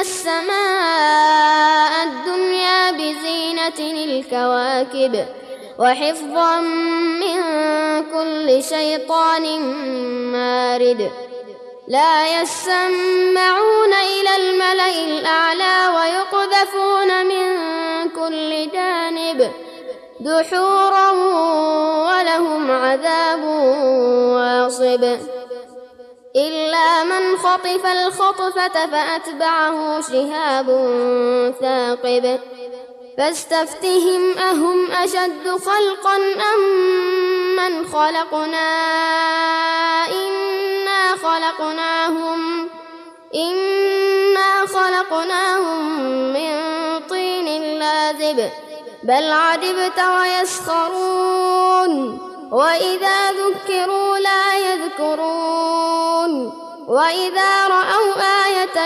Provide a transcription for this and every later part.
السماء الدنيا بزينة الكواكب وحفظا من كل شيطان مارد. لا يسمعون إلى الملأ الأعلى ويقذفون من كل جانب دحورا ولهم عذاب واصب. إلا من خطف الخطفة فأتبعه شهاب ثاقب. فاستفتهم أهم أشد خلقا أم من خلقنا؟ إنا خلقناهم. إنا خلقناهم من طين لازب. بل عجبت ويسخرون. وإذا ذكروا لا يذكرون وإذا رأوا آية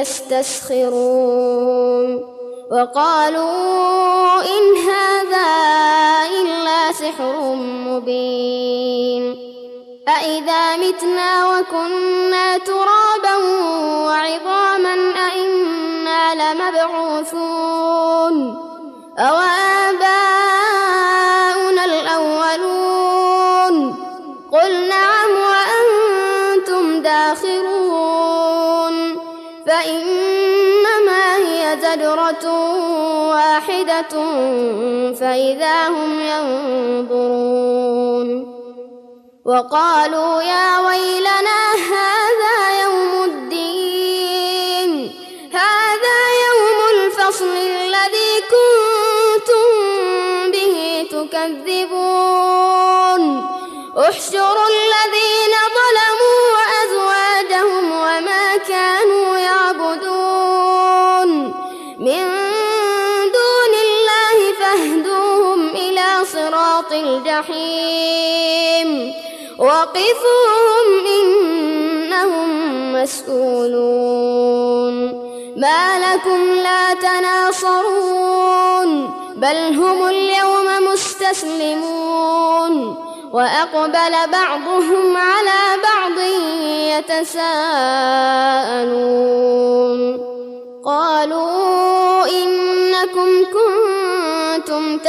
يستسخرون وقالوا إن هذا إلا سحر مبين أإذا متنا وكنا ترابا وعظاما أإنا لمبعوثون أوآباؤنا فإذا هم ينظرون وقالوا يا ويلنا هذا يوم الدين هذا يوم الفصل الذي كنتم به تكذبون احشروا الذين ظلموا الجحيم. وقفوهم إنهم مسؤولون. ما لكم لا تناصرون بل هم اليوم مستسلمون. وأقبل بعضهم على بعض يتساءلون. قالوا إنكم كنتم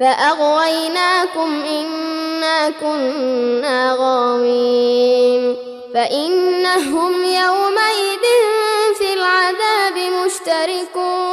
فأغويناكم إنا كنا غاوين فإنهم يومئذ في العذاب مشتركون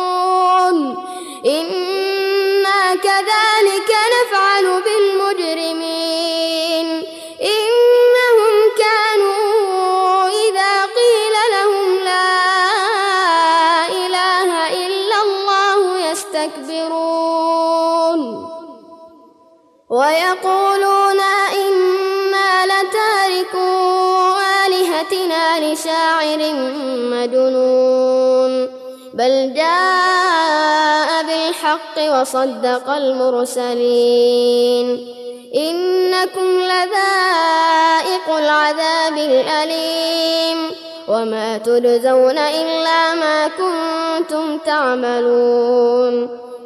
ويقولون إنا لتاركو آلهتنا لشاعر مجنون بل جاء بالحق وصدق المرسلين. إنكم لذائق العذاب الأليم وما تجزون إلا ما كنتم تعملون.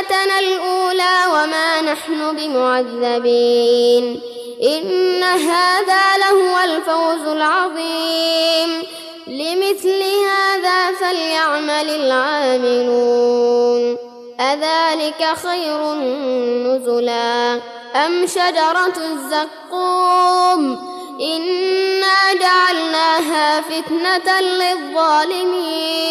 موتتنا الأولى وما نحن بمعذبين إن هذا لهو الفوز العظيم لمثل هذا فليعمل العاملون أذلك خير نزلا أم شجرة الزقوم إنا جعلناها فتنة للظالمين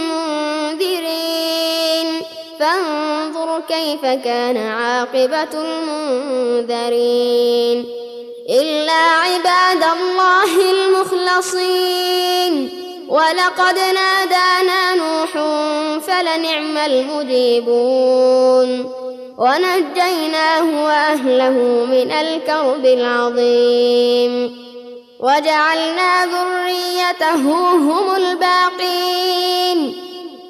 فانظر كيف كان عاقبة المنذرين. إلا عباد الله المخلصين. ولقد نادانا نوح فلنعم المجيبون. ونجيناه وأهله من الكرب العظيم. وجعلنا ذريته هم الباقين.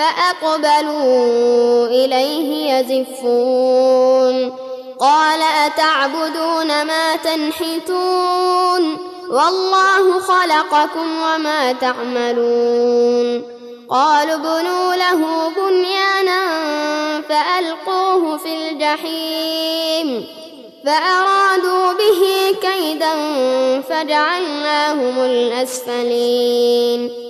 فأقبلوا إليه يزفون. قال أتعبدون ما تنحتون؟ والله خلقكم وما تعملون. قالوا ابنوا له بنيانا فألقوه في الجحيم. فأرادوا به كيدا فجعلناهم الأسفلين.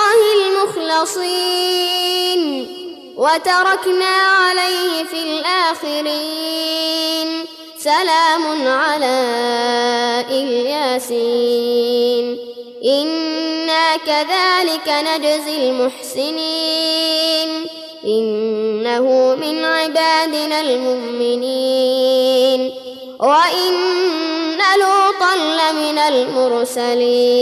المخلصين وتركنا عليه في الآخرين سلام على الياسين إنا كذلك نجزي المحسنين إنه من عبادنا المؤمنين وإن لوطا لمن المرسلين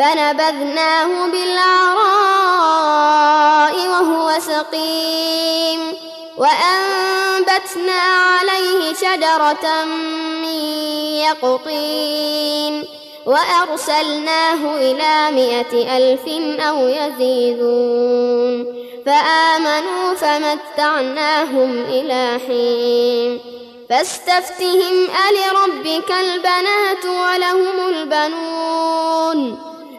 فنبذناه بالعراء وهو سقيم وأنبتنا عليه شجرة من يقطين وأرسلناه إلى مائة ألف أو يزيدون فآمنوا فمتعناهم إلى حين فاستفتهم ألربك البنات ولهم البنون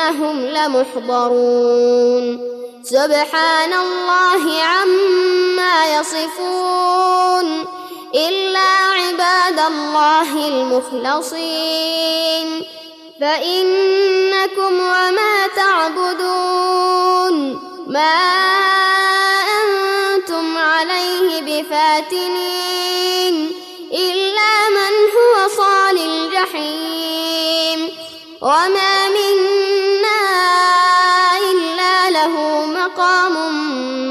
إنهم لمحضرون. سبحان الله عما يصفون. إلا عباد الله المخلصين. فإنكم وما تعبدون. ما أنتم عليه بفاتنين. إلا من هو صال الجحيم. وما منا